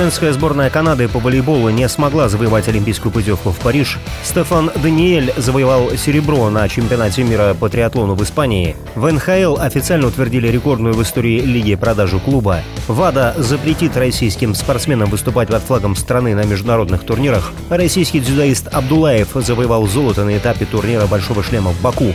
Женская сборная Канады по волейболу не смогла завоевать олимпийскую путевку в Париж. Стефан Даниэль завоевал серебро на чемпионате мира по триатлону в Испании. В НХЛ официально утвердили рекордную в истории лиги продажу клуба. ВАДА запретит российским спортсменам выступать под флагом страны на международных турнирах. Российский дзюдоист Абдулаев завоевал золото на этапе турнира «Большого шлема» в Баку.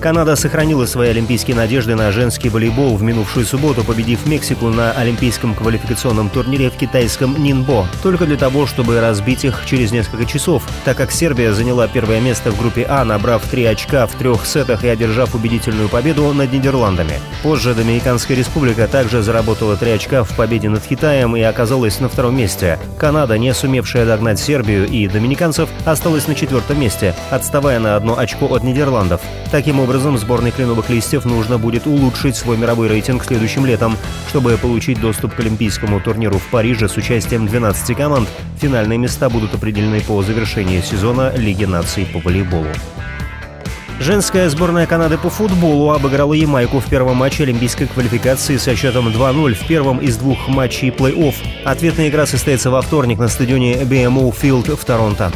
Канада сохранила свои олимпийские надежды на женский волейбол в минувшую субботу, победив Мексику на олимпийском квалификационном турнире в китайском Нинбо, только для того, чтобы разбить их через несколько часов, так как Сербия заняла первое место в группе А, набрав три очка в трех сетах и одержав убедительную победу над Нидерландами. Позже Доминиканская республика также заработала три очка в победе над Китаем и оказалась на втором месте. Канада, не сумевшая догнать Сербию и доминиканцев, осталась на четвертом месте, отставая на одно очко от Нидерландов. Таким образом, образом, сборной кленовых листьев нужно будет улучшить свой мировой рейтинг следующим летом, чтобы получить доступ к Олимпийскому турниру в Париже с участием 12 команд. Финальные места будут определены по завершении сезона Лиги наций по волейболу. Женская сборная Канады по футболу обыграла Ямайку в первом матче олимпийской квалификации со счетом 2-0 в первом из двух матчей плей-офф. Ответная игра состоится во вторник на стадионе BMO Field в Торонто.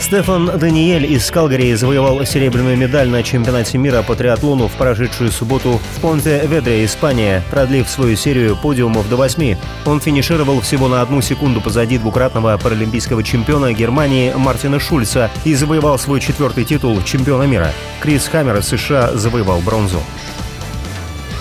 Стефан Даниэль из Калгари завоевал серебряную медаль на чемпионате мира по триатлону в прошедшую субботу в Понте-Ведре, Испания, продлив свою серию подиумов до восьми. Он финишировал всего на одну секунду позади двукратного паралимпийского чемпиона Германии Мартина Шульца и завоевал свой четвертый титул чемпиона мира. Крис Хаммер из США завоевал бронзу.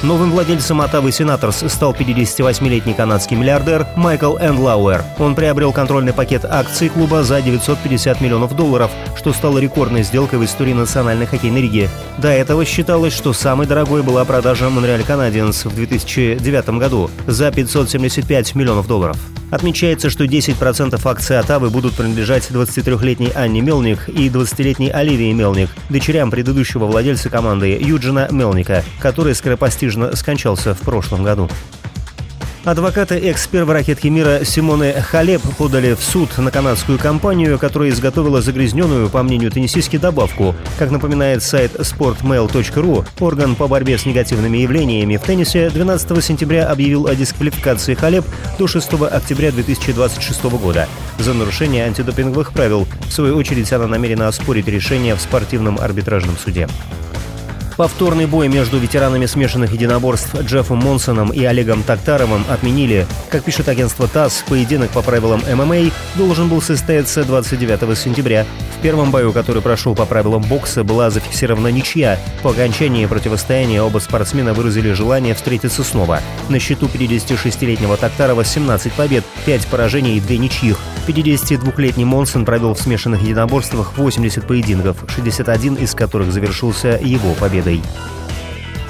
Новым владельцем Оттавы Сенаторс стал 58-летний канадский миллиардер Майкл Эндлауэр. Он приобрел контрольный пакет акций клуба за 950 миллионов долларов, что стало рекордной сделкой в истории Национальной хоккейной лиги. До этого считалось, что самой дорогой была продажа Монреаль Канадиенс в 2009 году за 575 миллионов долларов. Отмечается, что 10% акций Оттавы будут принадлежать 23-летней Анне Мелник и 20-летней Оливии Мелник, дочерям предыдущего владельца команды Юджина Мелника, который скоропостижно скончался в прошлом году. Адвокаты экс-первой ракетки мира Симоны Халеп подали в суд на канадскую компанию, которая изготовила загрязненную, по мнению теннисистки, добавку. Как напоминает сайт sportmail.ru, орган по борьбе с негативными явлениями в теннисе 12 сентября объявил о дисквалификации Халеп до 6 октября 2026 года за нарушение антидопинговых правил. В свою очередь она намерена оспорить решение в спортивном арбитражном суде. Повторный бой между ветеранами смешанных единоборств Джеффом Монсоном и Олегом Тактаровым отменили. Как пишет агентство ТАСС, поединок по правилам ММА должен был состояться 29 сентября. В первом бою, который прошел по правилам бокса, была зафиксирована ничья. По окончании противостояния оба спортсмена выразили желание встретиться снова. На счету 56-летнего Тактарова 17 побед, 5 поражений и 2 ничьих. 52-летний Монсон провел в смешанных единоборствах 80 поединков, 61 из которых завершился его победой победой.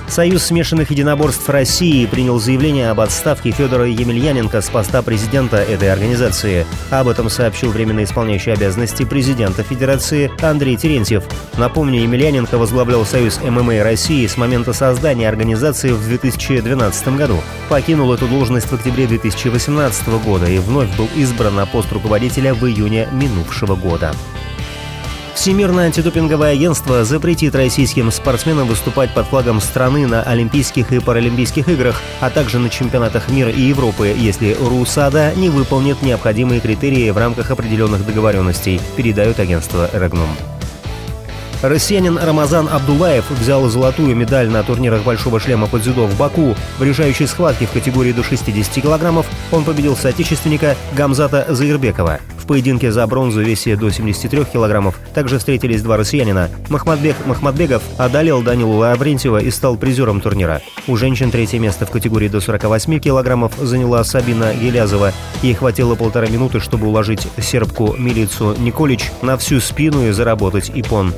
Союз смешанных единоборств России принял заявление об отставке Федора Емельяненко с поста президента этой организации. Об этом сообщил временно исполняющий обязанности президента Федерации Андрей Терентьев. Напомню, Емельяненко возглавлял Союз ММА России с момента создания организации в 2012 году. Покинул эту должность в октябре 2018 года и вновь был избран на пост руководителя в июне минувшего года. Всемирное антидопинговое агентство запретит российским спортсменам выступать под флагом страны на Олимпийских и Паралимпийских играх, а также на чемпионатах мира и Европы, если РУСАДА не выполнит необходимые критерии в рамках определенных договоренностей, передает агентство «Регнум». Россиянин Рамазан Абдулаев взял золотую медаль на турнирах «Большого шлема» под дзюдо в Баку. В решающей схватке в категории до 60 килограммов он победил соотечественника Гамзата Заирбекова. Поединке за бронзу весе до 73 килограммов также встретились два россиянина. Махмадбек Махмадбегов одолел Данилу Лаврентьева и стал призером турнира. У женщин третье место в категории до 48 килограммов заняла Сабина Гелязова. Ей хватило полтора минуты, чтобы уложить сербку Милицу Николич на всю спину и заработать ипон.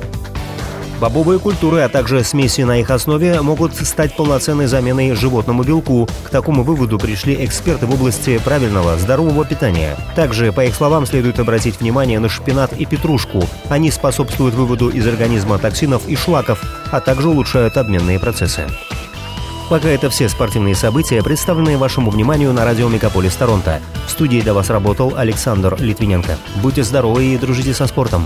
Бобовые культуры, а также смеси на их основе могут стать полноценной заменой животному белку. К такому выводу пришли эксперты в области правильного, здорового питания. Также, по их словам, следует обратить внимание на шпинат и петрушку. Они способствуют выводу из организма токсинов и шлаков, а также улучшают обменные процессы. Пока это все спортивные события, представленные вашему вниманию на радио Мегаполис Торонто. В студии для вас работал Александр Литвиненко. Будьте здоровы и дружите со спортом.